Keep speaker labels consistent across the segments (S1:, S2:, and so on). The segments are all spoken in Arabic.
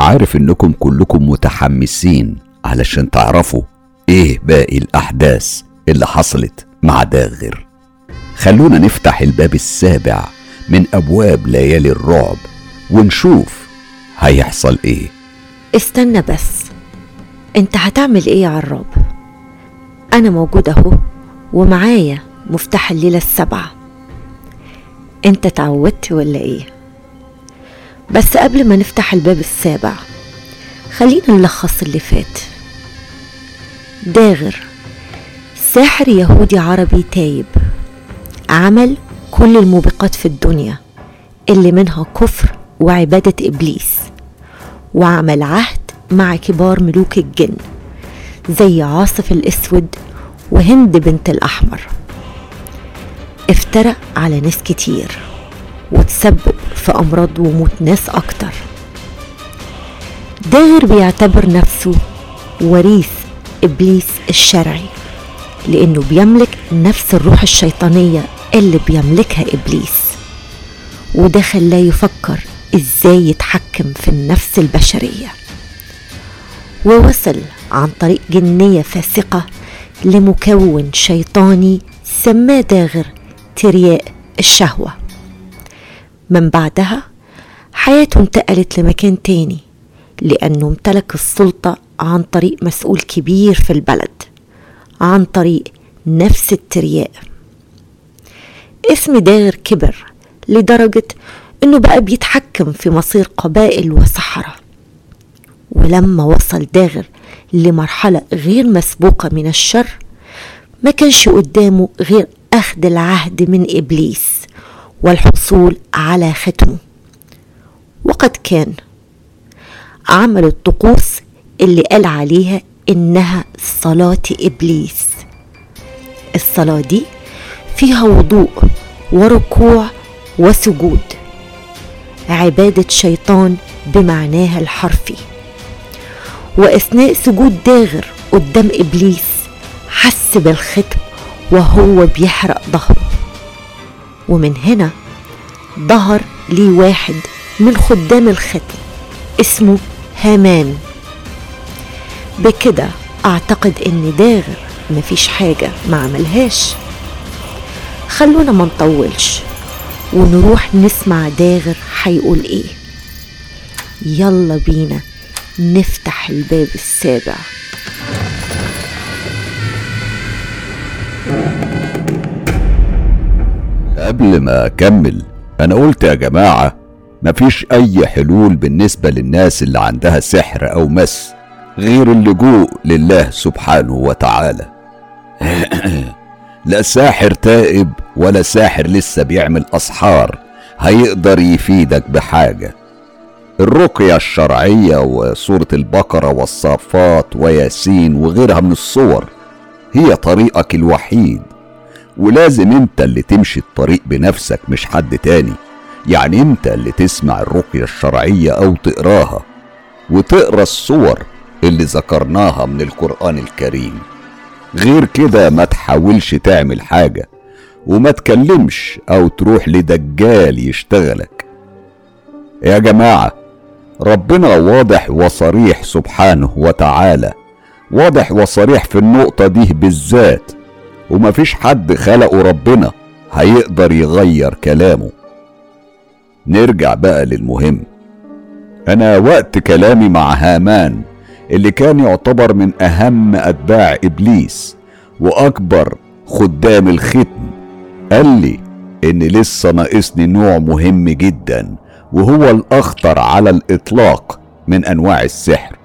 S1: عارف إنكم كلكم متحمسين علشان تعرفوا إيه باقي الأحداث اللي حصلت مع داغر. خلونا نفتح الباب السابع من أبواب ليالي الرعب ونشوف هيحصل إيه.
S2: استنى بس. أنت هتعمل إيه يا عراب؟ أنا موجود أهو ومعايا مفتاح الليلة السبعة أنت تعودت ولا إيه؟ بس قبل ما نفتح الباب السابع خلينا نلخص اللي فات. داغر ساحر يهودي عربي تايب عمل كل الموبقات في الدنيا اللي منها كفر وعبادة إبليس وعمل عهد مع كبار ملوك الجن زي عاصف الأسود وهند بنت الأحمر. افترى على ناس كتير. وتسبب في أمراض وموت ناس أكتر. داغر بيعتبر نفسه وريث إبليس الشرعي لأنه بيملك نفس الروح الشيطانية اللي بيملكها إبليس. وده خلاه يفكر إزاي يتحكم في النفس البشرية. ووصل عن طريق جنية فاسقة لمكون شيطاني سماه داغر ترياء الشهوة. من بعدها حياته انتقلت لمكان تاني لأنه امتلك السلطة عن طريق مسؤول كبير في البلد عن طريق نفس الترياء اسم داغر كبر لدرجة إنه بقى بيتحكم في مصير قبائل وصحراء. ولما وصل داغر لمرحلة غير مسبوقة من الشر ما كانش قدامه غير أخذ العهد من إبليس. والحصول على ختمه. وقد كان عمل الطقوس اللي قال عليها إنها صلاة إبليس. الصلاة دي فيها وضوء وركوع وسجود. عبادة شيطان بمعناها الحرفي. وأثناء سجود داغر قدام إبليس حس بالختم وهو بيحرق ظهره. ومن هنا ظهر لي واحد من خدام الختم اسمه هامان. بكده أعتقد إن داغر مفيش حاجة ما عملهاش. خلونا ما نطولش ونروح نسمع داغر هيقول إيه. يلا بينا نفتح الباب السابع.
S1: قبل ما أكمل أنا قلت يا جماعة مفيش أي حلول بالنسبة للناس اللي عندها سحر أو مس غير اللجوء لله سبحانه وتعالى. لا ساحر تائب ولا ساحر لسه بيعمل أسحار هيقدر يفيدك بحاجة. الرقية الشرعية وسورة البقرة والصافات وياسين وغيرها من الصور هي طريقك الوحيد. ولازم انت اللي تمشي الطريق بنفسك مش حد تاني. يعني انت اللي تسمع الرقية الشرعية أو تقراها وتقرأ الصور اللي ذكرناها من القرآن الكريم. غير كده ما تحاولش تعمل حاجة وما تكلمش أو تروح لدجال يشتغلك. يا جماعة ربنا واضح وصريح سبحانه وتعالى. واضح وصريح في النقطة دي بالذات. ومفيش حد خلقه ربنا هيقدر يغير كلامه. نرجع بقى للمهم. أنا وقت كلامي مع هامان اللي كان يعتبر من أهم أتباع إبليس وأكبر خدام الختم قال لي إن لسه ناقصني نوع مهم جدا وهو الأخطر على الإطلاق من أنواع السحر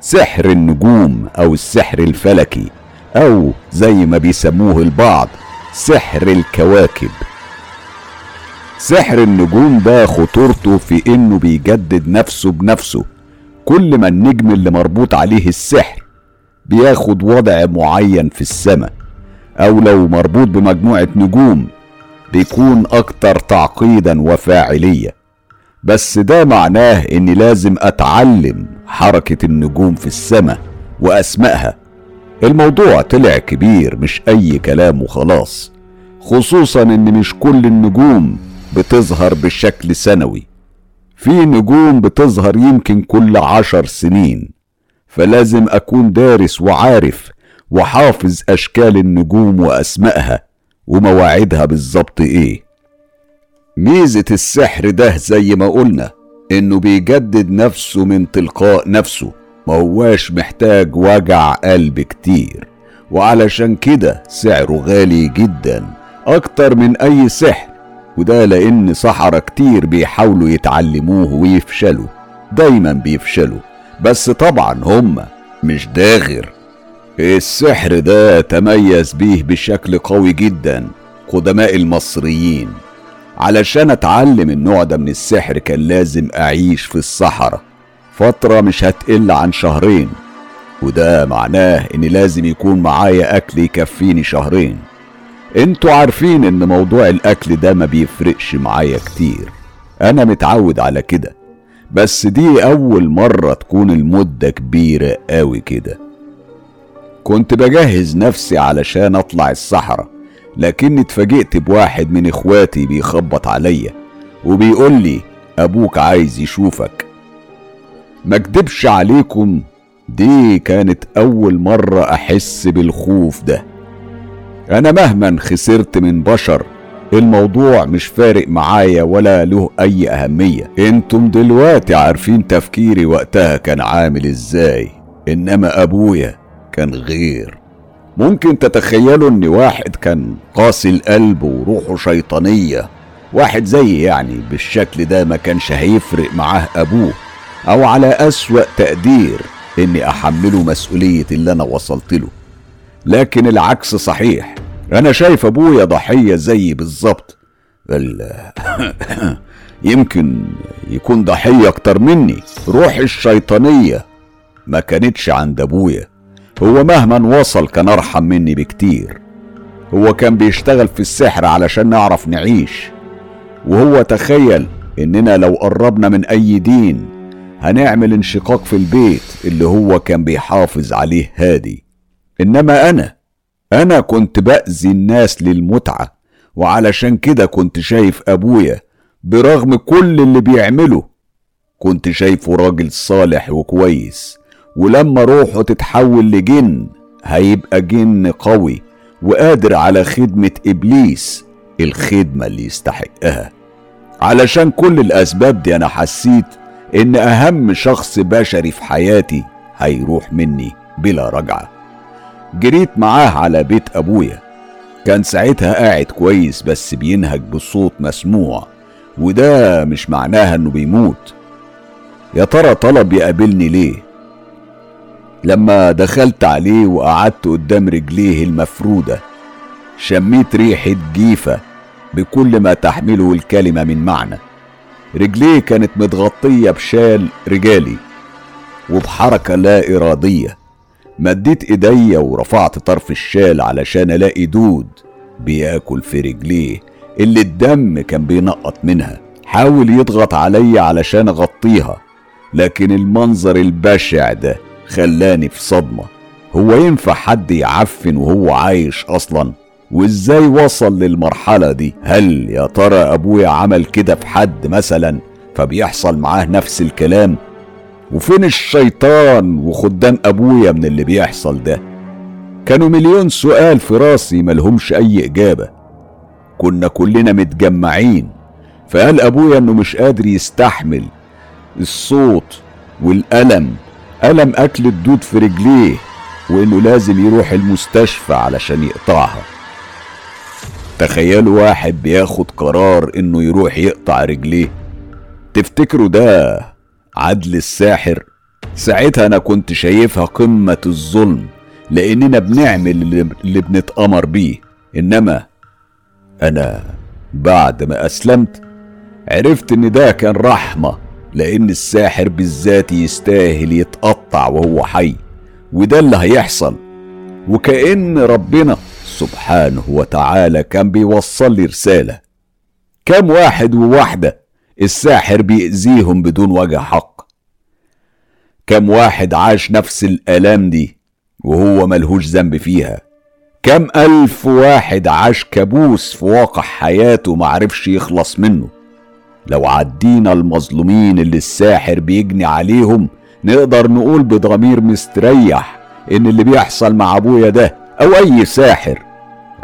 S1: سحر النجوم أو السحر الفلكي. أو زي ما بيسموه البعض سحر الكواكب. سحر النجوم ده خطورته في إنه بيجدد نفسه بنفسه. كل ما النجم اللي مربوط عليه السحر بياخد وضع معين في السماء أو لو مربوط بمجموعة نجوم بيكون أكتر تعقيدا وفاعلية. بس ده معناه إني لازم أتعلم حركة النجوم في السماء وأسمائها. الموضوع طلع كبير مش أي كلام وخلاص خصوصا إن مش كل النجوم بتظهر بشكل سنوي. في نجوم بتظهر يمكن كل عشر سنين فلازم أكون دارس وعارف وحافظ أشكال النجوم وأسمائها ومواعيدها بالظبط إيه. ميزة السحر ده زي ما قلنا إنه بيجدد نفسه من تلقاء نفسه. هواش محتاج وجع قلب كتير. وعلشان كده سعره غالي جدا أكتر من أي سحر. وده لأن سحرة كتير بيحاولوا يتعلموه ويفشلوا دايما بيفشلوا. بس طبعا هم مش داغر. السحر ده تميز بيه بشكل قوي جدا قدماء المصريين. علشان أتعلم النوع ده من السحر كان لازم أعيش في الصحراء. فترة مش هتقل عن شهرين وده معناه إن لازم يكون معايا أكل يكفيني شهرين. أنتوا عارفين إن موضوع الأكل ده ما بيفرقش معايا كتير. أنا متعود على كده بس دي أول مرة تكون المدة كبيرة قوي كده. كنت بجهز نفسي علشان أطلع الصحراء لكني اتفاجئت بواحد من إخواتي بيخبط عليا وبيقول لي أبوك عايز يشوفك. ما اكدبش عليكم دي كانت أول مرة أحس بالخوف ده. أنا مهما خسرت من بشر الموضوع مش فارق معايا ولا له أي أهمية. أنتم دلوقتي عارفين تفكيري وقتها كان عامل إزاي إنما أبويا كان غير. ممكن تتخيلوا إن واحد كان قاسي القلب وروحه شيطانية واحد زي يعني بالشكل ده ما كانش هيفرق معاه أبوه. أو على أسوأ تقدير إني احمله مسؤولية اللي أنا وصلت له. لكن العكس صحيح. أنا شايف أبويا ضحية زيي بالظبط. ال- يمكن يكون ضحية أكتر مني. روحي الشيطانية ما كانتش عند أبويا. هو مهما وصل كان أرحم مني بكتير. هو كان بيشتغل في السحر علشان نعرف نعيش. وهو تخيل إننا لو قربنا من أي دين هنعمل انشقاق في البيت اللي هو كان بيحافظ عليه هادي. إنما أنا أنا كنت بأذي الناس للمتعة وعلشان كده كنت شايف أبويا برغم كل اللي بيعمله كنت شايفه راجل صالح وكويس ولما روحه تتحول لجن هيبقى جن قوي وقادر على خدمة إبليس الخدمة اللي يستحقها. علشان كل الأسباب دي أنا حسيت إن أهم شخص بشري في حياتي هيروح مني بلا رجعة. جريت معاه على بيت أبويا. كان ساعتها قاعد كويس بس بينهج بصوت مسموع وده مش معناها إنه بيموت. يا ترى طلب يقابلني ليه؟ لما دخلت عليه وقعدت قدام رجليه المفرودة شميت ريحة جيفة بكل ما تحمله الكلمة من معنى. رجليه كانت متغطية بشال رجالي وبحركة لا إرادية. مديت إيديا ورفعت طرف الشال علشان ألاقي دود بياكل في رجليه اللي الدم كان بينقط منها. حاول يضغط عليا علشان أغطيها لكن المنظر البشع ده خلاني في صدمة. هو ينفع حد يعفن وهو عايش أصلا؟ وإزاي وصل للمرحلة دي؟ هل يا ترى أبويا عمل كده في حد مثلا؟ فبيحصل معاه نفس الكلام. وفين الشيطان وخدام أبويا من اللي بيحصل ده؟ كانوا مليون سؤال في راسي ملهمش أي إجابة. كنا كلنا متجمعين. فقال أبويا إنه مش قادر يستحمل الصوت والألم ألم أكل الدود في رجليه وإنه لازم يروح المستشفى علشان يقطعها. تخيلوا واحد بياخد قرار إنه يروح يقطع رجليه. تفتكروا ده عدل الساحر؟ ساعتها أنا كنت شايفها قمة الظلم لأننا بنعمل اللي بنتأمر بيه. إنما أنا بعد ما أسلمت عرفت إن ده كان رحمة لأن الساحر بالذات يستاهل يتقطع وهو حي وده اللي هيحصل. وكأن ربنا سبحانه وتعالى كان بيوصل لي رسالة. كم واحد وواحدة الساحر بيأذيهم بدون وجه حق. كم واحد عاش نفس الآلام دي وهو ملهوش ذنب فيها. كم ألف واحد عاش كابوس في واقع حياته معرفش يخلص منه. لو عدينا المظلومين اللي الساحر بيجني عليهم نقدر نقول بضمير مستريح إن اللي بيحصل مع أبويا ده أو أي ساحر.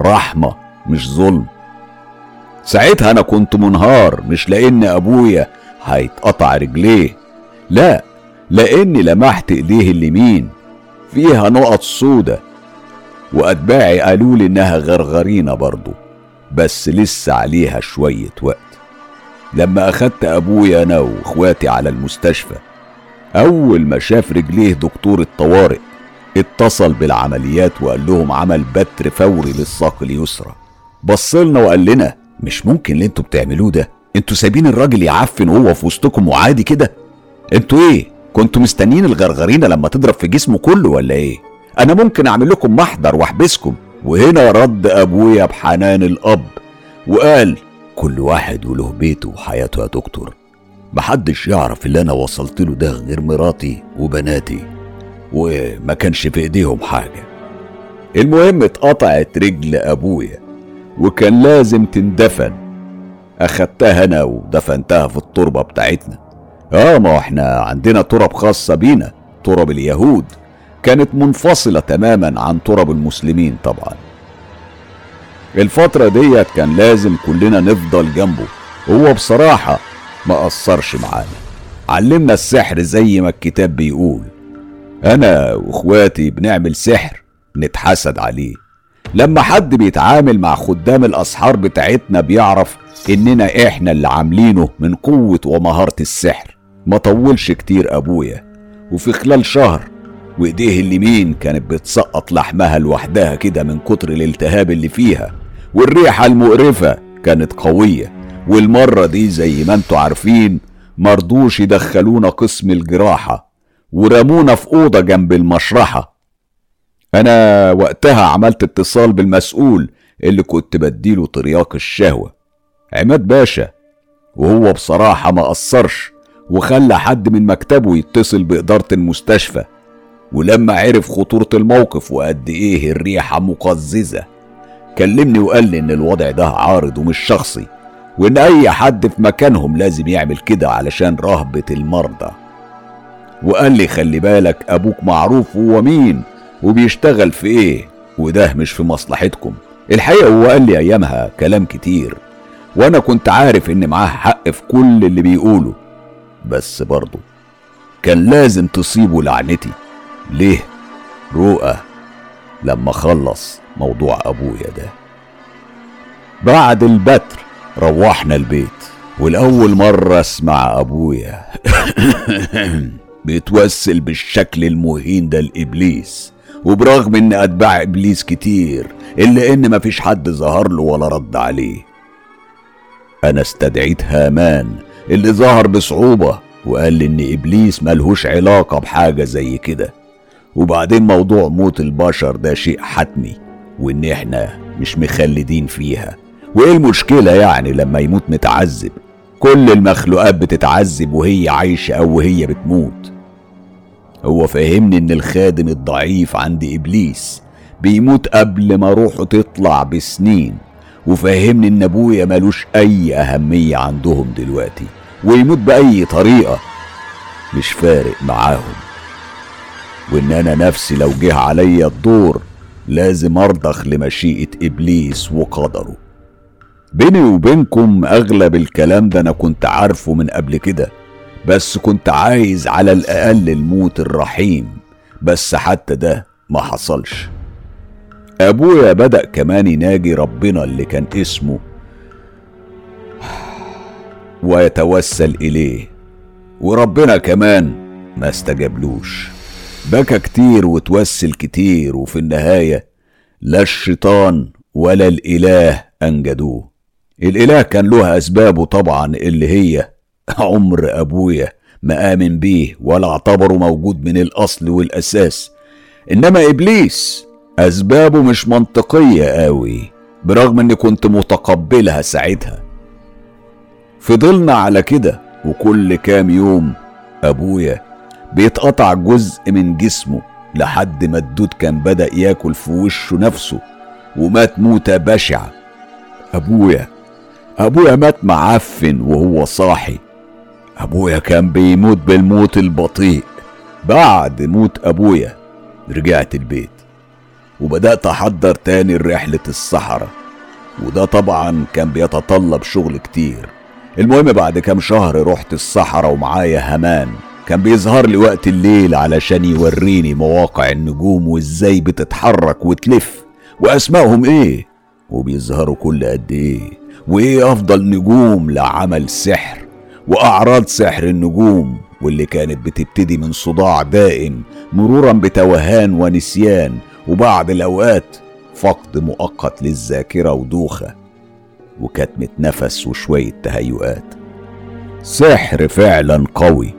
S1: رحمة مش ظلم. ساعتها أنا كنت منهار مش لأن أبويا هيتقطع رجليه لا لاني لمحت إيديه اليمين فيها نقط سودة وأتباعي قالوا لي إنها غرغرينة برضه بس لسه عليها شوية وقت. لما أخدت أبويا أنا وإخواتي على المستشفى أول ما شاف رجليه دكتور الطوارئ اتصل بالعمليات وقال لهم عمل بتر فوري للساق اليسرى. بصلنا وقال لنا مش ممكن اللي أنتوا بتعملوه ده. أنتوا سايبين الراجل يعفن وهو في وسطكم وعادي كده. أنتوا إيه كنتوا مستنيين الغرغرينة لما تضرب في جسمه كله ولا إيه؟ أنا ممكن أعمل لكم محضر وأحبسكم. وهنا رد أبويا بحنان الأب وقال كل واحد وله بيته وحياته يا دكتور. محدش يعرف اللي أنا وصلت له ده غير مراتي وبناتي. وما كانش في ايديهم حاجة. المهم اتقطعت رجل أبويا وكان لازم تندفن. أخدتها أنا ودفنتها في التربة بتاعتنا. آه ما إحنا عندنا ترب خاصة بينا ترب اليهود. كانت منفصلة تماما عن ترب المسلمين طبعا. الفترة ديت كان لازم كلنا نفضل جنبه. هو بصراحة ما قصرش معانا. علمنا السحر زي ما الكتاب بيقول. أنا وإخواتي بنعمل سحر نتحسد عليه. لما حد بيتعامل مع خدام الأسحار بتاعتنا بيعرف إننا إحنا اللي عاملينه من قوة ومهارة السحر. ما طولش كتير أبويا. وفي خلال شهر وإيديه اليمين كانت بتسقط لحمها لوحدها كده من كتر الالتهاب اللي فيها. والريحة المقرفة كانت قوية. والمرة دي زي ما أنتوا عارفين مرضوش يدخلونا قسم الجراحة. ورمونا في أوضة جنب المشرحة. أنا وقتها عملت اتصال بالمسؤول اللي كنت بديله ترياق الشهوة. عماد باشا وهو بصراحة ما قصرش وخلى حد من مكتبه يتصل بإدارة المستشفى. ولما عرف خطورة الموقف وقد إيه الريحة مقززة كلمني وقال لي إن الوضع ده عارض ومش شخصي وإن أي حد في مكانهم لازم يعمل كده علشان رهبة المرضى. وقال لي خلي بالك أبوك معروف هو مين وبيشتغل في إيه وده مش في مصلحتكم. الحقيقة هو قال لي أيامها كلام كتير وأنا كنت عارف إن معاه حق في كل اللي بيقوله. بس برضه كان لازم تصيبه لعنتي. ليه؟ رؤى لما خلص موضوع أبويا ده. بعد البتر روحنا البيت. والأول مرة أسمع أبويا. بيتوسل بالشكل المهين ده لإبليس وبرغم إن أتباع إبليس كتير إلا إن مفيش حد ظهر له ولا رد عليه. أنا استدعيت هامان اللي ظهر بصعوبة وقال لي إن إبليس ملهوش علاقة بحاجة زي كده. وبعدين موضوع موت البشر ده شيء حتمي وإن إحنا مش مخلدين فيها. وإيه المشكلة يعني لما يموت متعذب؟ كل المخلوقات بتتعذب وهي عايشة أو وهي بتموت. هو فهمني إن الخادم الضعيف عند إبليس بيموت قبل ما روحه تطلع بسنين وفهمني إن أبويا ملوش أي أهمية عندهم دلوقتي ويموت بأي طريقة. مش فارق معاهم. وإن أنا نفسي لو جه عليا الدور لازم أرضخ لمشيئة إبليس وقدره. بيني وبينكم أغلب الكلام ده أنا كنت عارفه من قبل كده. بس كنت عايز على الأقل الموت الرحيم بس حتى ده ما حصلش. أبويا بدأ كمان يناجي ربنا اللي كان اسمه ويتوسل إليه وربنا كمان ما استجابلوش. بكى كتير وتوسل كتير وفي النهاية لا الشيطان ولا الإله أنجدوه. الإله كان له أسبابه طبعا اللي هي عمر أبويا ما آمن بيه ولا اعتبره موجود من الأصل والأساس إنما إبليس أسبابه مش منطقية قوي برغم إني كنت متقبلها ساعتها. فضلنا على كده وكل كام يوم أبويا بيتقطع جزء من جسمه لحد ما الدود كان بدأ ياكل في وشه نفسه ومات موتة بشعة. أبويا أبويا مات معفن وهو صاحي. أبويا كان بيموت بالموت البطيء بعد موت أبويا رجعت البيت وبدأت أحضر تاني رحلة الصحراء وده طبعا كان بيتطلب شغل كتير. المهم بعد كام شهر رحت الصحراء ومعايا همان كان بيظهر لي وقت الليل علشان يوريني مواقع النجوم وإزاي بتتحرك وتلف وأسمائهم إيه وبيظهروا كل قد إيه وإيه أفضل نجوم لعمل سحر. وأعراض سحر النجوم واللي كانت بتبتدي من صداع دائم مرورا بتوهان ونسيان وبعض الأوقات فقد مؤقت للذاكرة ودوخة وكتمه نفس وشوية تهيؤات. سحر فعلا قوي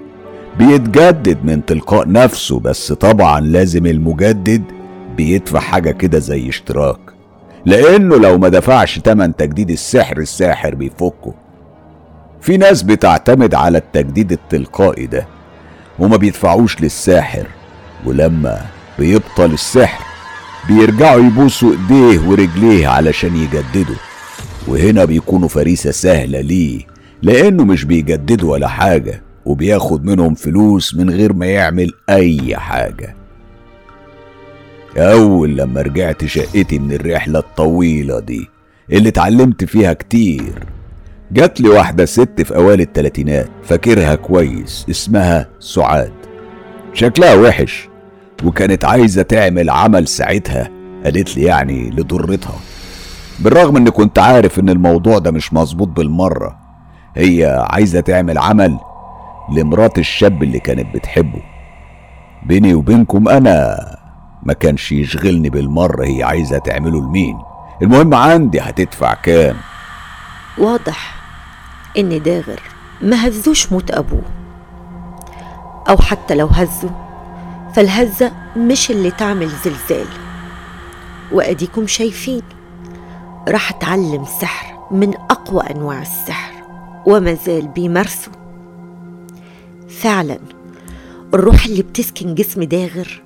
S1: بيتجدد من تلقاء نفسه بس طبعا لازم المجدد بيدفع حاجة كده زي اشتراك لأنه لو ما دفعش تمن تجديد السحر الساحر بيفكه. في ناس بتعتمد على التجديد التلقائي ده وما بيدفعوش للساحر ولما بيبطل السحر بيرجعوا يبوسوا إيديه ورجليه علشان يجددوا. وهنا بيكونوا فريسة سهلة ليه لأنه مش بيجددوا ولا حاجة وبياخد منهم فلوس من غير ما يعمل أي حاجة. أول لما رجعت شقتي من الرحلة الطويلة دي اللي اتعلمت فيها كتير جات لي واحدة ست في أوائل التلاتينات فاكرها كويس اسمها سعاد. شكلها وحش وكانت عايزة تعمل عمل ساعتها قالت لي يعني لضرتها. بالرغم اني كنت عارف إن الموضوع ده مش مظبوط بالمرة هي عايزة تعمل عمل لمرات الشاب اللي كانت بتحبه. بيني وبينكم أنا ما كانش يشغلني بالمرة هي عايزة تعمله لمين. المهم عندي هتدفع كام؟
S2: واضح. إن داغر. ما هزوش موت أبوه. أو حتى لو هزه فالهزة مش اللي تعمل زلزال. وأديكم شايفين راح أتعلم سحر من أقوى أنواع السحر وما زال بيمارسه. فعلا الروح اللي بتسكن جسم داغر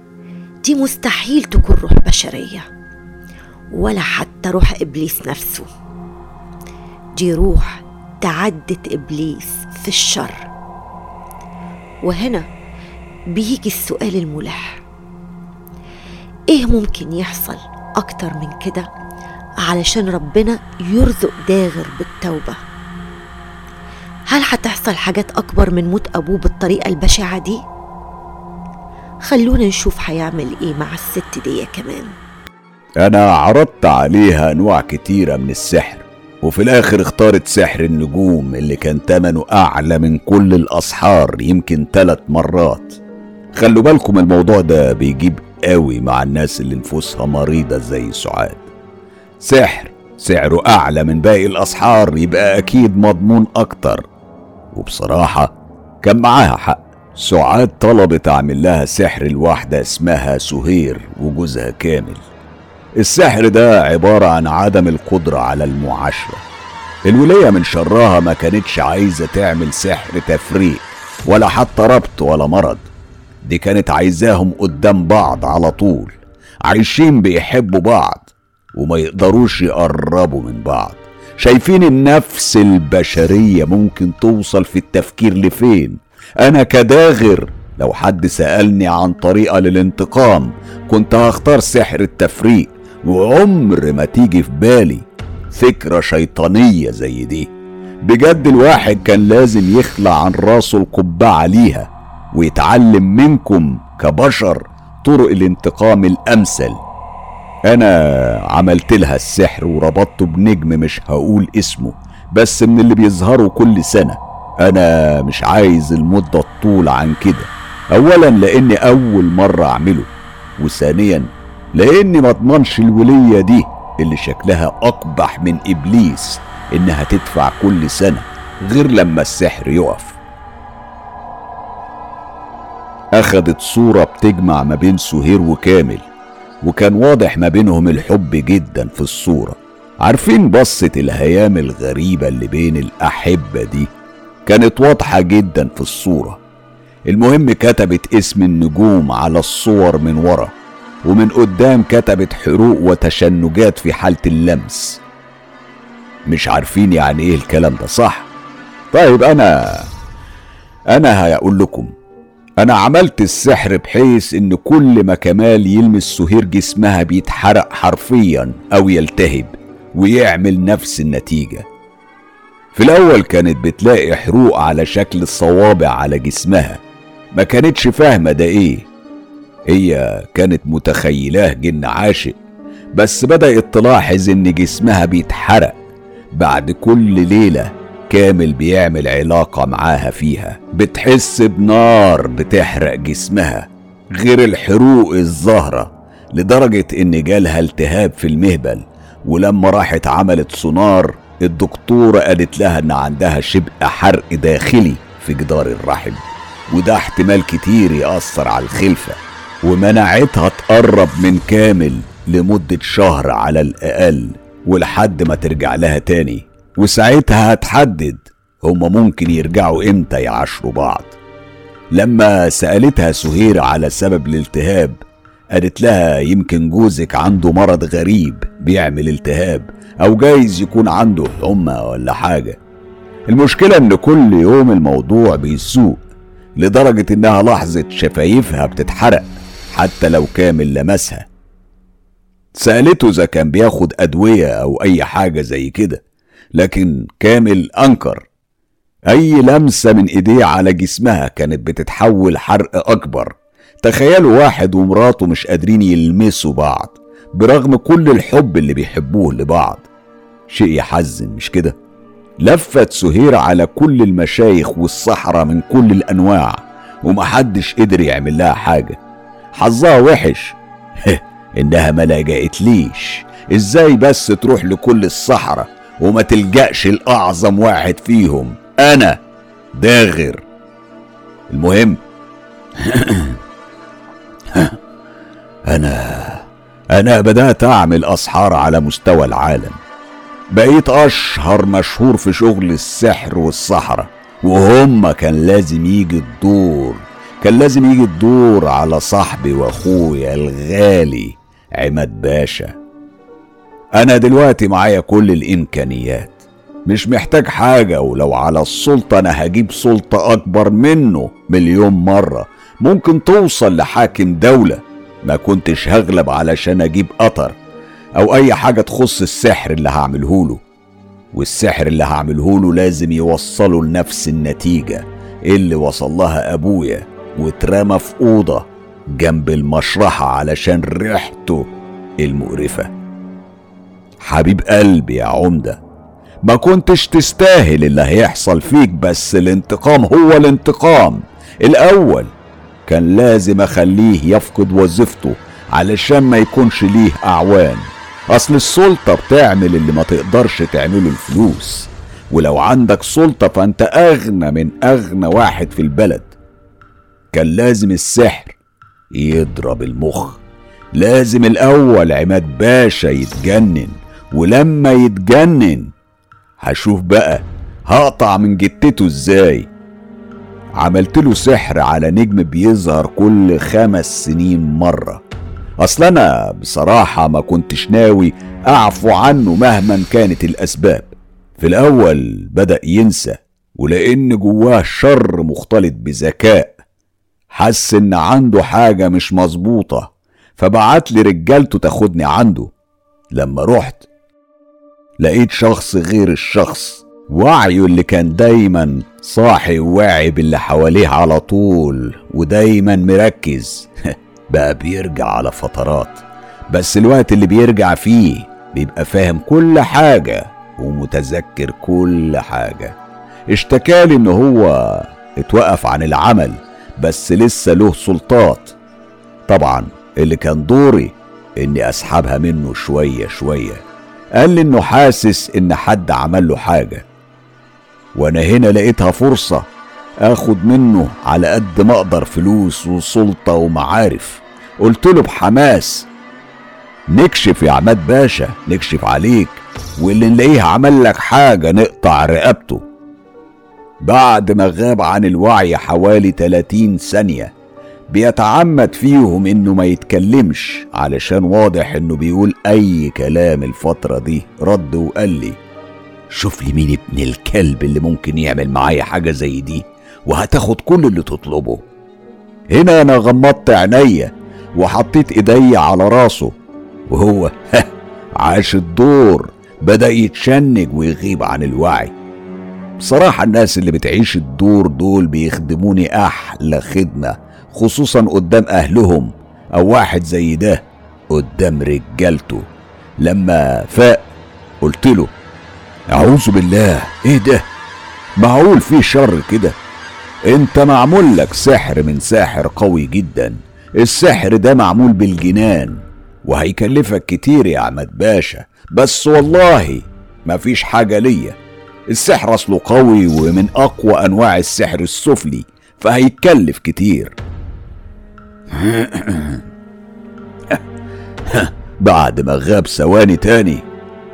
S2: دي مستحيل تكون روح بشرية ولا حتى روح إبليس نفسه. دي روح تعدت إبليس في الشر. وهنا بيجي السؤال الملح. إيه ممكن يحصل أكتر من كده علشان ربنا يرزق داغر بالتوبة؟ هل هتحصل حاجات أكبر من موت أبوه بالطريقة البشعة دي؟ خلونا نشوف هيعمل إيه مع الست دي كمان.
S1: أنا عرضت عليها أنواع كتيرة من السحر. وفي الآخر اختارت سحر النجوم اللي كان تمنه أعلى من كل الأسحار يمكن ثلاث مرات. خلوا بالكم الموضوع ده بيجيب قوي مع الناس اللي نفوسها مريضة زي سعاد. سحر سعره أعلى من باقي الأسحار يبقى أكيد مضمون أكتر. وبصراحة كان معاها حق. سعاد طلبت أعمل لها سحر الواحدة اسمها سهير وجوزها كامل. السحر ده عبارة عن عدم القدرة على المعاشرة. الولية من شرها ما كانتش عايزة تعمل سحر تفريق ولا حتى ربط ولا مرض. دي كانت عايزاهم قدام بعض على طول عايشين بيحبوا بعض وما يقدروش يقربوا من بعض. شايفين النفس البشرية ممكن توصل في التفكير لفين؟ أنا كداغر لو حد سألني عن طريقة للانتقام كنت هختار سحر التفريق. وعمر ما تيجي في بالي فكرة شيطانية زي دي. بجد الواحد كان لازم يخلع عن راسه القبعة ليها ويتعلم منكم كبشر طرق الانتقام الأمثل. أنا عملت لها السحر وربطته بنجم مش هقول اسمه بس من اللي بيظهروا كل سنة. أنا مش عايز المدة الطول عن كده. أولا لأني أول مرة أعمله وثانيا لأني ما اضمنش الولية دي اللي شكلها أقبح من إبليس إنها تدفع كل سنة غير لما السحر يقف. أخدت صورة بتجمع ما بين سهير وكامل وكان واضح ما بينهم الحب جدا في الصورة. عارفين بصة الهيام الغريبة اللي بين الأحبة دي؟ كانت واضحة جدا في الصورة. المهم كتبت اسم النجوم على الصور من ورا. ومن قدام كتبت حروق وتشنجات في حالة اللمس. مش عارفين يعني إيه الكلام ده صح؟ طيب أنا أنا هقول لكم أنا عملت السحر بحيث إن كل ما كمال يلمس سهير جسمها بيتحرق حرفيا أو يلتهب ويعمل نفس النتيجة. في الأول كانت بتلاقي حروق على شكل الصوابع على جسمها ما كانتش فاهمة ده إيه. هي كانت متخيلاه جن عاشق بس بدأت تلاحظ إن جسمها بيتحرق. بعد كل ليلة كامل بيعمل علاقة معاها فيها بتحس بنار بتحرق جسمها غير الحروق الظاهرة لدرجة إن جالها التهاب في المهبل. ولما راحت عملت سونار الدكتورة قالت لها إن عندها شبه حرق داخلي في جدار الرحم. وده احتمال كتير يأثر على الخلفة. ومنعتها تقرب من كامل لمدة شهر على الأقل ولحد ما ترجع لها تاني. وساعتها هتحدد هما ممكن يرجعوا إمتى يعاشروا بعض. لما سألتها سهير على سبب الالتهاب قالت لها يمكن جوزك عنده مرض غريب بيعمل التهاب أو جايز يكون عنده حمى ولا حاجة. المشكلة إن كل يوم الموضوع بيسوء لدرجة إنها لاحظت شفايفها بتتحرق. حتى لو كامل لمسها. سألته إذا كان بياخد أدوية أو أي حاجة زي كده لكن كامل أنكر. أي لمسة من إيديه على جسمها كانت بتتحول حرق أكبر. تخيلوا واحد ومراته مش قادرين يلمسوا بعض برغم كل الحب اللي بيحبوه لبعض. شيء يحزن مش كده؟ لفت سهير على كل المشايخ والصحراء من كل الأنواع ومحدش قدر يعمل لها حاجة. حظها وحش. إنها ما لجأتليش. إزاي بس تروح لكل الصحراء وما تلجأش لأعظم واحد فيهم؟ أنا داغر. المهم أنا أنا بدأت أعمل أسحار على مستوى العالم. بقيت أشهر مشهور في شغل السحر والسحرة وهم كان لازم يجي الدور. كان لازم يجي الدور على صاحبي واخويا الغالي عماد باشا. أنا دلوقتي معايا كل الإمكانيات. مش محتاج حاجة ولو على السلطة أنا هجيب سلطة أكبر منه مليون مرة. ممكن توصل لحاكم دولة. ما كنتش هغلب علشان أجيب قطر أو أي حاجة تخص السحر اللي هعمله له. والسحر اللي هعمله له لازم يوصله لنفس النتيجة اللي وصل لها أبويا. واترمى في أوضة جنب المشرحة علشان ريحته المقرفة. حبيب قلبي يا عمدة ما كنتش تستاهل اللي هيحصل فيك بس الانتقام هو الانتقام. الأول كان لازم أخليه يفقد وظيفته علشان ما يكونش ليه أعوان. أصل السلطة بتعمل اللي ما تقدرش تعمله الفلوس. ولو عندك سلطة فأنت أغنى من أغنى واحد في البلد. كان لازم السحر يضرب المخ. لازم الأول عماد باشا يتجنن ولما يتجنن هشوف بقى هقطع من جتته إزاي. عملت له سحر على نجم بيظهر كل خمس سنين مرة. أصل أنا بصراحة ما كنتش ناوي أعفو عنه مهما كانت الأسباب. في الأول بدأ ينسى ولأن جواه شر مختلط بذكاء. حس إن عنده حاجة مش مظبوطة فبعت لي رجالته تاخدني عنده. لما رحت لقيت شخص غير الشخص. وعيه اللي كان دايما صاحي وواعي باللي حواليه على طول ودايما مركز. بقى بيرجع على فترات. بس الوقت اللي بيرجع فيه بيبقى فاهم كل حاجة ومتذكر كل حاجة. اشتكالي إن هو اتوقف عن العمل. بس لسه له سلطات. طبعا اللي كان دوري إني أسحبها منه شوية شوية. قال لي إنه حاسس إن حد عمل له حاجة. وأنا هنا لقيتها فرصة آخد منه على قد ما أقدر فلوس وسلطة ومعارف. قلت له بحماس نكشف يا عماد باشا نكشف عليك واللي نلاقيه عمل لك حاجة نقطع رقبته. بعد ما غاب عن الوعي حوالي 30 ثانية بيتعمد فيهم إنه ما يتكلمش علشان واضح إنه بيقول أي كلام الفترة دي. رد وقال لي شوف لي مين ابن الكلب اللي ممكن يعمل معايا حاجة زي دي وهتاخد كل اللي تطلبه. هنا أنا غمضت عينيا وحطيت إيدي على راسه وهو عاش الدور بدأ يتشنج ويغيب عن الوعي. بصراحة الناس اللي بتعيش الدور دول بيخدموني أحلى خدمة خصوصا قدام أهلهم أو واحد زي ده قدام رجالته. لما فاق قلت له أعوذ بالله إيه ده؟ معقول في شر كده؟ أنت معمول لك سحر من ساحر قوي جدا السحر ده معمول بالجنان وهيكلفك كتير يا عماد باشا بس والله مفيش حاجة ليا. السحر أصله قوي ومن أقوى أنواع السحر السفلي فهيتكلف كتير. بعد ما غاب ثواني تاني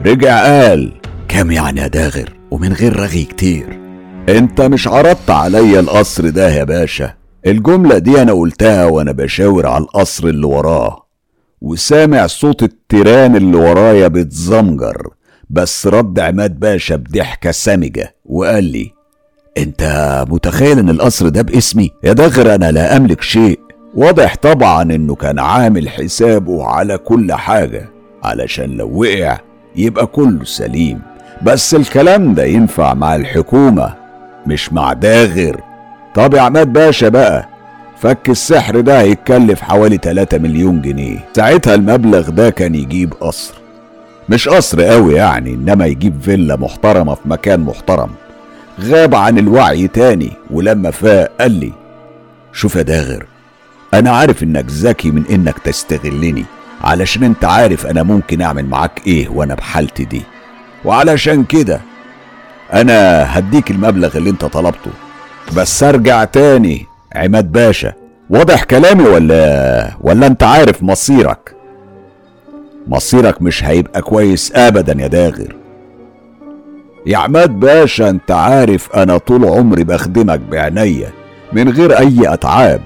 S1: رجع قال كام يعني يا داغر؟ ومن غير رغي كتير. أنت مش عرضت عليا القصر ده يا باشا. الجملة دي أنا قلتها وأنا بشاور على القصر اللي وراه. وسامع صوت التيران اللي ورايا بتزمجر. بس رد عماد باشا بضحكة سامجة وقال لي أنت متخيل إن القصر ده باسمي؟ يا داغر أنا لا أملك شيء. واضح طبعا إنه كان عامل حسابه على كل حاجة علشان لو وقع يبقى كله سليم. بس الكلام ده ينفع مع الحكومة مش مع داغر طب يا عماد باشا بقى فك السحر ده هيتكلف حوالي 3 مليون جنيه. ساعتها المبلغ ده كان يجيب قصر. مش قصر قوي يعني إنما يجيب فيلا محترمة في مكان محترم. غاب عن الوعي تاني ولما فاق قال لي شوف يا داغر أنا عارف إنك ذكي من إنك تستغلني علشان أنت عارف أنا ممكن أعمل معاك إيه وأنا بحالتي دي. وعلشان كده أنا هديك المبلغ اللي أنت طلبته بس أرجع تاني عماد باشا. واضح كلامي ولا ولا أنت عارف مصيرك؟ مصيرك مش هيبقى كويس ابدا يا داغر. يا عماد باشا أنت عارف أنا طول عمري بخدمك بعناية من غير أي أتعاب.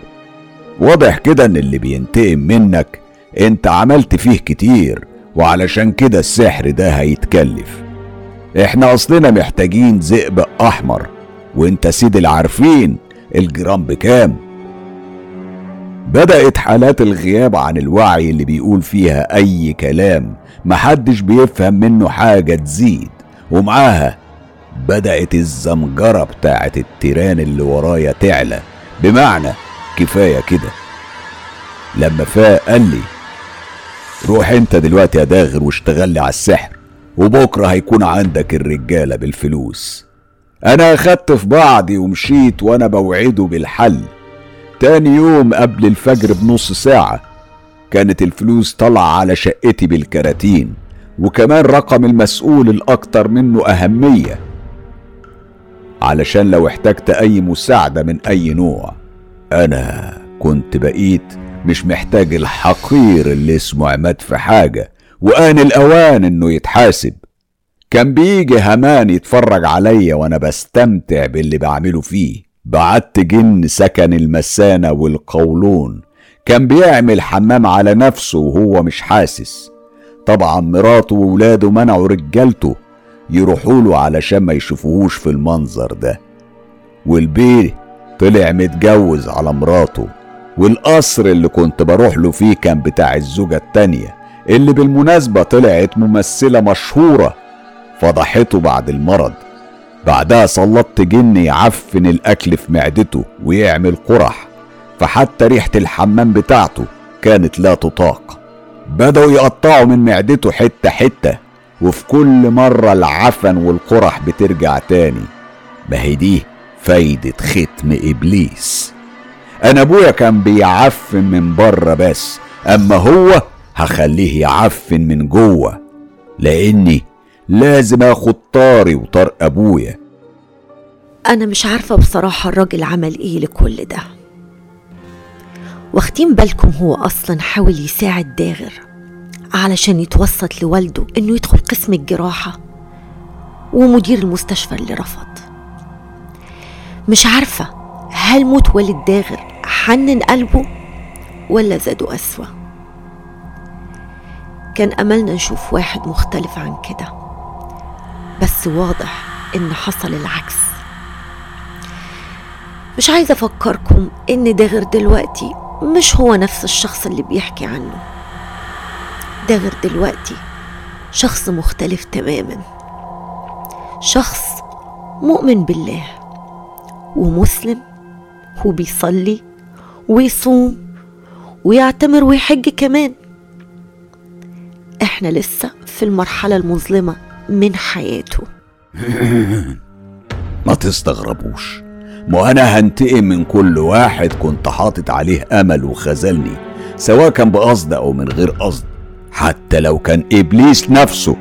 S1: واضح كده إن اللي بينتقم منك أنت عملت فيه كتير وعلشان كده السحر ده هيتكلف. إحنا أصلنا محتاجين ذئب أحمر وأنت سيد العارفين الجرام بكام؟ بدأت حالات الغياب عن الوعي اللي بيقول فيها أي كلام محدش بيفهم منه حاجة تزيد. ومعاها بدأت الزمجرة بتاعت التيران اللي ورايا تعلى. بمعنى كفاية كده. لما فاق قال لي روح أنت دلوقتي يا داغر واشتغل لي على السحر وبكرة هيكون عندك الرجالة بالفلوس. أنا أخدت في بعضي ومشيت وأنا بوعده بالحل. تاني يوم قبل الفجر بنص ساعة كانت الفلوس طالعة على شقتي بالكراتين وكمان رقم المسؤول الأكتر منه أهمية علشان لو احتجت أي مساعدة من أي نوع. أنا كنت بقيت مش محتاج الحقير اللي اسمه عماد في حاجة وآن الأوان إنه يتحاسب. كان بيجي همان يتفرج عليا وأنا بستمتع باللي بعمله فيه. بعت جن سكن المسانة والقولون. كان بيعمل حمام على نفسه وهو مش حاسس. طبعا مراته وولاده منعوا رجالته يروحوا له علشان ما يشوفوهوش في المنظر ده. والبيه طلع متجوز على مراته. والقصر اللي كنت بروح له فيه كان بتاع الزوجة التانية اللي بالمناسبة طلعت ممثلة مشهورة فضحته بعد المرض. بعدها سلطت جن يعفن الأكل في معدته ويعمل قرح فحتى ريحة الحمام بتاعته كانت لا تطاق. بدأوا يقطعوا من معدته حتة حتة وفي كل مرة العفن والقرح بترجع تاني. ما هي دي؟ فايدة ختم إبليس. أنا أبويا كان بيعفن من بره بس أما هو هخليه يعفن من جوه لأني لازم اخد طاري وطار أبويا.
S2: أنا مش عارفة بصراحة الراجل عمل إيه لكل ده. واخدين بالكم هو أصلا حاول يساعد داغر علشان يتوسط لوالده إنه يدخل قسم الجراحة ومدير المستشفى اللي رفض. مش عارفة هل موت والد داغر حنن قلبه ولا زاده أسوأ. كان أملنا نشوف واحد مختلف عن كده. بس واضح إن حصل العكس. مش عايزة أفكركم إن داغر دلوقتي مش هو نفس الشخص اللي بيحكي عنه. داغر دلوقتي شخص مختلف تماما. شخص مؤمن بالله ومسلم وبيصلي ويصوم ويعتمر ويحج كمان. إحنا لسه في المرحلة المظلمة. من حياته.
S1: ما تستغربوش. ما أنا هنتقم من كل واحد كنت حاطط عليه أمل وخذلني سواء كان بقصد أو من غير قصد حتى لو كان إبليس نفسه.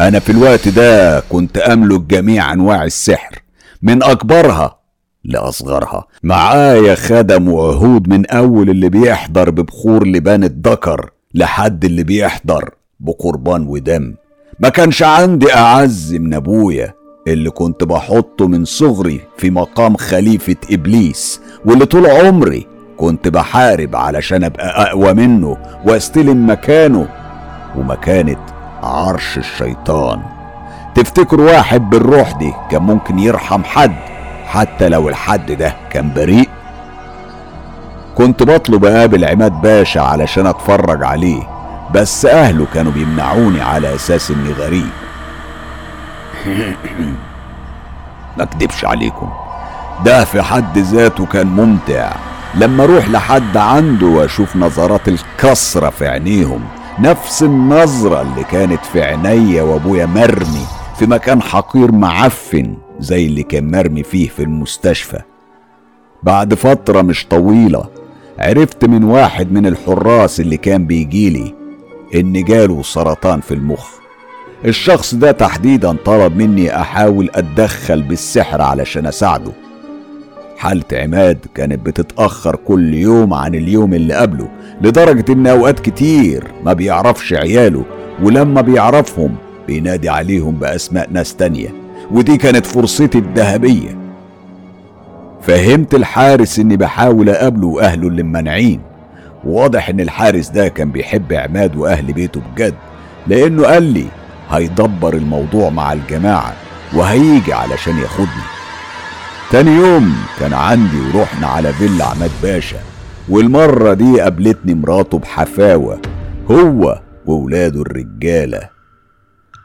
S1: أنا في الوقت ده كنت أملك جميع أنواع السحر من أكبرها لأصغرها. معايا خدم وعهود من أول اللي بيحضر ببخور لبان الذكر لحد اللي بيحضر بقربان ودم. ما كانش عندي أعز من أبويا اللي كنت بحطه من صغري في مقام خليفة إبليس واللي طول عمري كنت بحارب علشان أبقى أقوى منه وأستلم مكانه ومكانة عرش الشيطان. تفتكر واحد بالروح دي كان ممكن يرحم حد حتى لو الحد ده كان بريء؟ كنت بطلب أقابل عماد باشا علشان أتفرج عليه. بس أهله كانوا بيمنعوني على أساس إني غريب. ما أكدبش عليكم. ده في حد ذاته كان ممتع. لما أروح لحد عنده وأشوف نظرات الكسرة في عينيهم نفس النظرة اللي كانت في عينيا وأبويا مرمي في مكان حقير معفن زي اللي كان مرمي فيه في المستشفى. بعد فترة مش طويلة عرفت من واحد من الحراس اللي كان بيجيلي ان جاله سرطان في المخ. الشخص ده تحديدا طلب مني أحاول أتدخل بالسحر علشان أساعده. حالة عماد كانت بتتأخر كل يوم عن اليوم اللي قبله لدرجة إن أوقات كتير ما بيعرفش عياله ولما بيعرفهم بينادي عليهم بأسماء ناس تانية ودي كانت فرصتي الذهبية. فهمت الحارس إني بحاول أقابله وأهله اللي ممنعين واضح إن الحارس ده كان بيحب عماد وأهل بيته بجد لأنه قال لي هيدبر الموضوع مع الجماعة وهيجي علشان ياخدني. تاني يوم كان عندي ورحنا على فيلا عماد باشا والمرة دي قابلتني مراته بحفاوة هو وولاده الرجالة.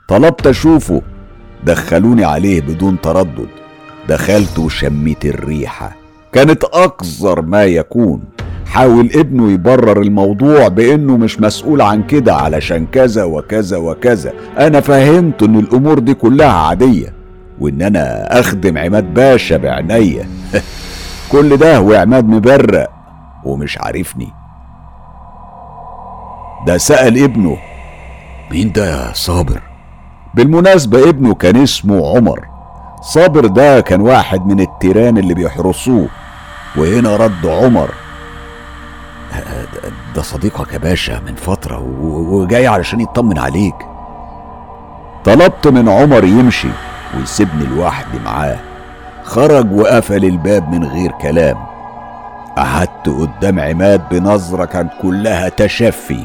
S1: طلبت أشوفه دخلوني عليه بدون تردد دخلت وشميت الريحة كانت أقذر ما يكون. حاول ابنه يبرر الموضوع بأنه مش مسؤول عن كده علشان كذا وكذا وكذا. أنا فهمت إن الأمور دي كلها عادية وإن أنا أخدم عماد باشا بعناية. كل ده وعماد مبرق ومش عارفني. ده سأل ابنه. مين ده يا صابر؟ بالمناسبة ابنه كان اسمه عمر. صابر ده كان واحد من التيران اللي بيحرسوه. وهنا رد عمر. ده صديقك يا باشا من فترة وجاي علشان يطمن عليك. طلبت من عمر يمشي ويسيبني لوحدي معاه. خرج وقفل الباب من غير كلام. قعدت قدام عماد بنظرة كانت كلها تشفي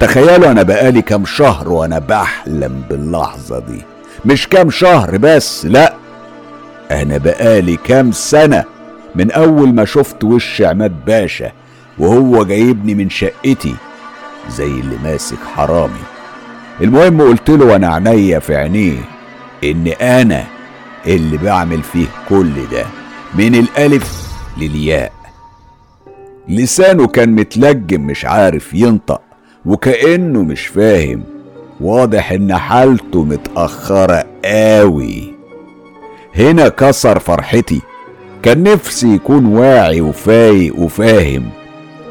S1: تخيلوا أنا بقالي كام شهر وأنا بحلم باللحظة دي. مش كام شهر بس لا. أنا بقالي كام سنة من أول ما شفت وش عماد باشا. وهو جايبني من شقتي زي اللي ماسك حرامي. المهم قلت له وأنا عينيا في عينيه إن أنا اللي بعمل فيه كل ده من الألف للياء. لسانه كان متلجم مش عارف ينطق وكأنه مش فاهم. واضح إن حالته متأخرة قوي هنا كسر فرحتي. كان نفسي يكون واعي وفايق وفاهم.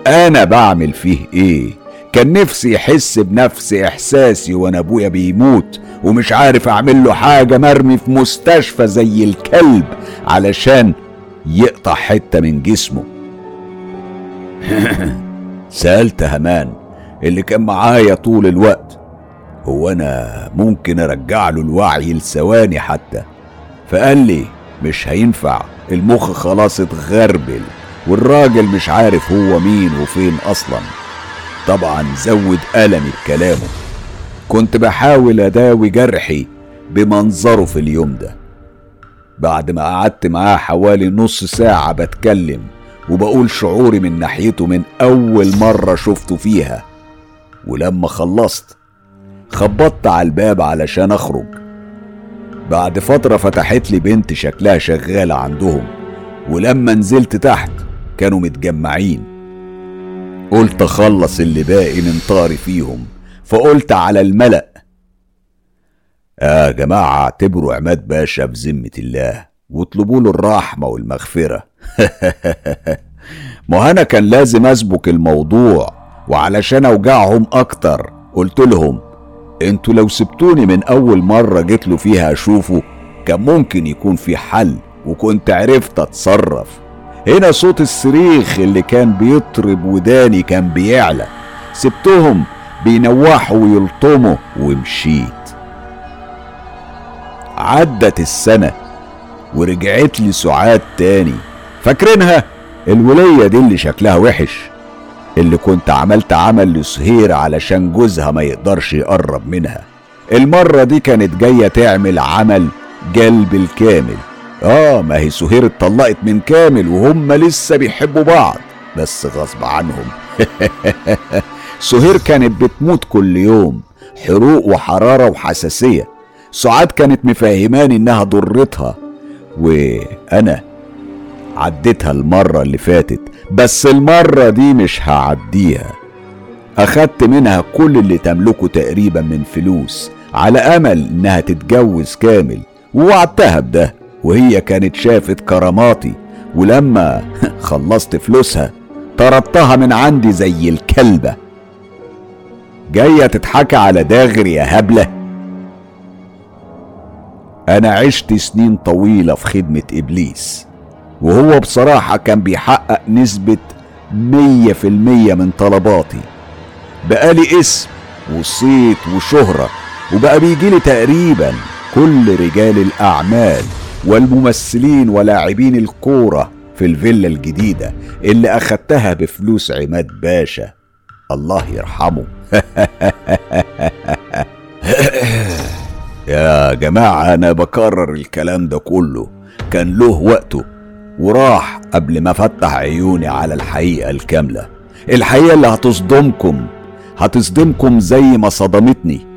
S1: أنا بعمل فيه إيه؟ كان نفسي يحس بنفس إحساسي وأنا أبويا بيموت ومش عارف أعمل له حاجة مرمي في مستشفى زي الكلب علشان يقطع حتة من جسمه. سألت همان اللي كان معايا طول الوقت هو أنا ممكن أرجع له الوعي لثواني حتى؟ فقال لي مش هينفع المخ خلاص اتغربل. والراجل مش عارف هو مين وفين أصلا. طبعا زود ألمي بكلامه كنت بحاول أداوي جرحي بمنظره في اليوم ده. بعد ما قعدت معاه حوالي نص ساعة بتكلم وبقول شعوري من ناحيته من أول مرة شفته فيها. ولما خلصت خبطت على الباب علشان أخرج. بعد فترة فتحت لي بنت شكلها شغالة عندهم. ولما نزلت تحت كانوا متجمعين. قلت أخلص اللي باقي من طاري فيهم فقلت على الملأ. يا جماعة اعتبروا عماد باشا في ذمة الله واطلبوا له الرحمة والمغفرة. ما أنا كان لازم أسبك الموضوع وعلشان أوجعهم أكتر قلت لهم أنتوا لو سبتوني من أول مرة جيت له فيها أشوفه كان ممكن يكون في حل وكنت عرفت أتصرف. هنا صوت الصريخ اللي كان بيطرب وداني كان بيعلى. سبتهم بينوحوا ويلطموا ومشيت. عدت السنة ورجعت لي سعاد تاني. فاكرينها؟ الولية دي اللي شكلها وحش. اللي كنت عملت عمل لسهير علشان جوزها ما يقدرش يقرب منها. المرة دي كانت جاية تعمل عمل جلب الكامل. آه ما هي سهير اتطلقت من كامل وهم لسه بيحبوا بعض بس غصب عنهم. سهير كانت بتموت كل يوم حروق وحرارة وحساسية. سعاد كانت مفهماني إنها ضرتها. وأنا عديتها المرة اللي فاتت بس المرة دي مش هعديها. أخدت منها كل اللي تملكه تقريبا من فلوس على أمل إنها تتجوز كامل ووعدتها بده. وهي كانت شافت كراماتي ولما خلصت فلوسها طردتها من عندي زي الكلبة. جاية تضحكي على داغر يا هبلة. أنا عشت سنين طويلة في خدمة إبليس وهو بصراحة كان بيحقق نسبة مية في المية من طلباتي. بقالي اسم وصيت وشهرة وبقى بيجيلي تقريبا كل رجال الأعمال. والممثلين ولاعبين الكورة في الفيلا الجديدة اللي أخدتها بفلوس عماد باشا. الله يرحمه. يا جماعة أنا بكرر الكلام ده كله. كان له وقته وراح قبل ما فتح عيوني على الحقيقة الكاملة. الحقيقة اللي هتصدمكم هتصدمكم زي ما صدمتني.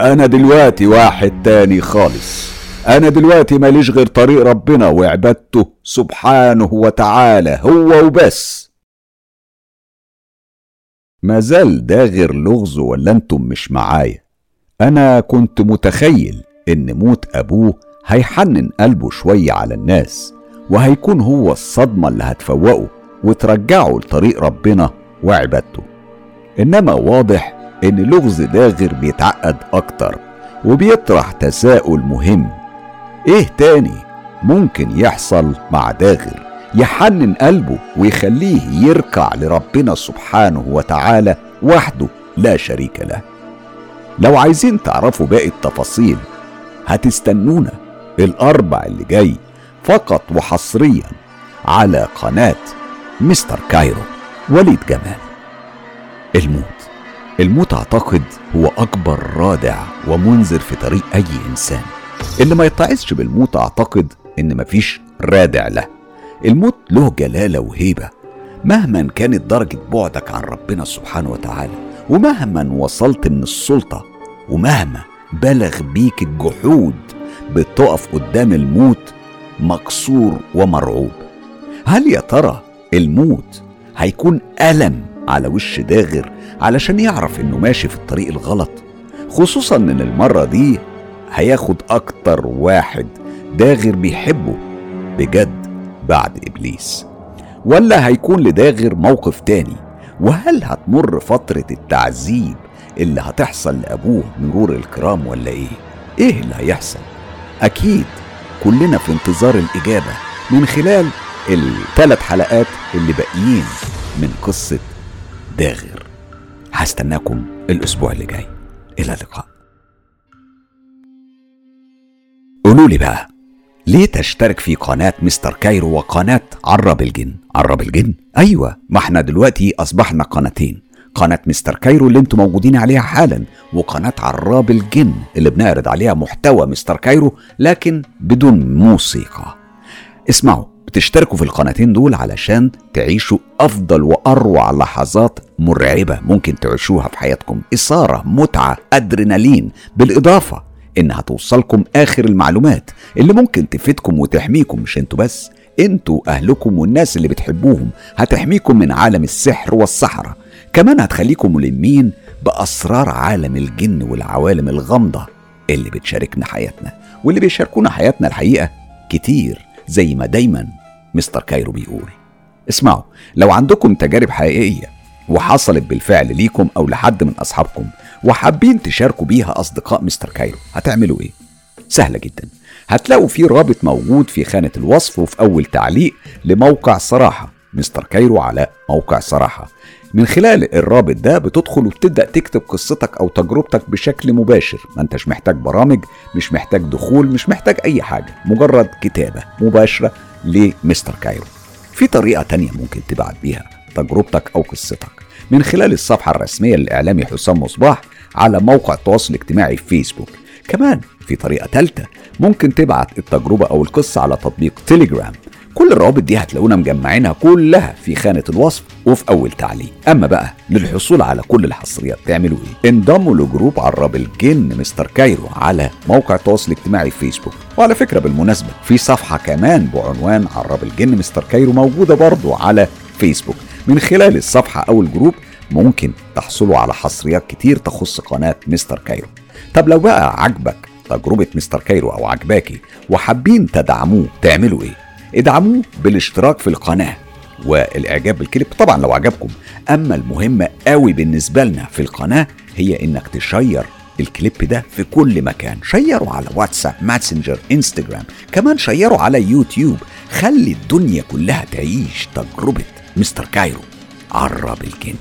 S1: أنا دلوقتي واحد تاني خالص. أنا دلوقتي ماليش غير طريق ربنا وعبادته سبحانه وتعالى هو وبس. ما زال ده غير لغز ولا أنتم مش معايا؟ أنا كنت متخيل إن موت أبوه هيحنن قلبه شوية على الناس وهيكون هو الصدمة اللي هتفوقه وترجعه لطريق ربنا وعبادته. إنما واضح إن لغز داغر بيتعقد أكتر وبيطرح تساؤل مهم. إيه تاني ممكن يحصل مع داغر يحنن قلبه ويخليه يركع لربنا سبحانه وتعالى وحده لا شريك له. لو عايزين تعرفوا باقي التفاصيل هتستنونا الأربع اللي جاي فقط وحصريا على قناة مستر كايرو وليد جمال. الموت الموت أعتقد هو أكبر رادع ومنذر في طريق أي إنسان. اللي ما يتعظش بالموت أعتقد إن مفيش رادع له. الموت له جلالة وهيبة. مهما كانت درجة بعدك عن ربنا سبحانه وتعالى ومهما وصلت من السلطة ومهما بلغ بيك الجحود بتقف قدام الموت مكسور ومرعوب. هل يا ترى الموت هيكون ألم على وش داغر علشان يعرف إنه ماشي في الطريق الغلط؟ خصوصا إن المرة دي هياخد أكتر واحد داغر بيحبه بجد بعد إبليس. ولا هيكون لداغر موقف تاني؟ وهل هتمر فترة التعذيب اللي هتحصل لأبوه مرور الكرام ولا إيه؟ إيه اللي هيحصل؟ أكيد كلنا في انتظار الإجابة من خلال الثلاث حلقات اللي باقيين من قصة داغر. هستناكم الأسبوع اللي جاي. إلى اللقاء. قولوا لي بقى ليه تشترك في قناة مستر كايرو وقناة عرب الجن؟ عرب الجن؟ أيوة ما إحنا دلوقتي أصبحنا قناتين. قناة مستر كايرو اللي أنتم موجودين عليها حالا وقناة عراب الجن اللي بنعرض عليها محتوى مستر كايرو لكن بدون موسيقى. اسمعوا بتشتركوا في القناتين دول علشان تعيشوا أفضل وأروع لحظات مرعبة ممكن تعيشوها في حياتكم. إثارة متعة أدرينالين بالإضافة إنها توصلكم آخر المعلومات اللي ممكن تفيدكم وتحميكم مش أنتوا بس أنتوا أهلكم والناس اللي بتحبوهم. هتحميكم من عالم السحر والسحرة. كمان هتخليكم ملمين بأسرار عالم الجن والعوالم الغامضة اللي بتشاركنا حياتنا واللي بيشاركونا حياتنا الحقيقة كتير زي ما دايما مستر كايرو بيقول. اسمعوا لو عندكم تجارب حقيقية وحصلت بالفعل ليكم أو لحد من أصحابكم وحابين تشاركوا بيها أصدقاء مستر كايرو. هتعملوا إيه؟ سهلة جدا. هتلاقوا في رابط موجود في خانة الوصف وفي أول تعليق لموقع صراحة. مستر كايرو على موقع صراحة. من خلال الرابط ده بتدخل وبتبدأ تكتب قصتك أو تجربتك بشكل مباشر. ما أنتش محتاج برامج مش محتاج دخول مش محتاج أي حاجة. مجرد كتابة مباشرة لمستر كايرو. في طريقة تانية ممكن تبعت بيها تجربتك أو قصتك. من خلال الصفحة الرسمية للإعلامي حسام مصباح على موقع التواصل الاجتماعي في فيسبوك. كمان في طريقة تالتة ممكن تبعت التجربة أو القصة على تطبيق تيليجرام. كل الروابط دي هتلاقونا مجمعينها كلها في خانة الوصف وفي أول تعليق. أما بقى للحصول على كل الحصريات تعملوا إيه؟ انضموا ل group عراب الجن مستر كايرو على موقع التواصل الاجتماعي في فيسبوك. وعلى فكرة بالمناسبة في صفحة كمان بعنوان عراب الجن مستر كايرو موجودة برضو على فيسبوك. من خلال الصفحة أو ال group ممكن تحصلوا على حصريات كتير تخص قناة مستر كايرو. طب لو بقى عجبك تجربة مستر كايرو أو عجباكي وحابين تدعموه تعملوا إيه؟ ادعموه بالاشتراك في القناة والإعجاب بالكليب. طبعا لو عجبكم. أما المهمة قوي بالنسبة لنا في القناة هي إنك تـ share الكليب ده في كل مكان. شيره على واتساب ماسنجر إنستجرام. كمان شيره على يوتيوب. خلي الدنيا كلها تعيش تجربة. مستر كايرو. عراب الجن